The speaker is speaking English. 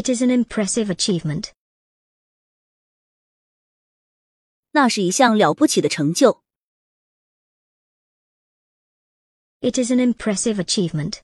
It is an impressive achievement. 那是一项了不起的成就。It is an impressive achievement.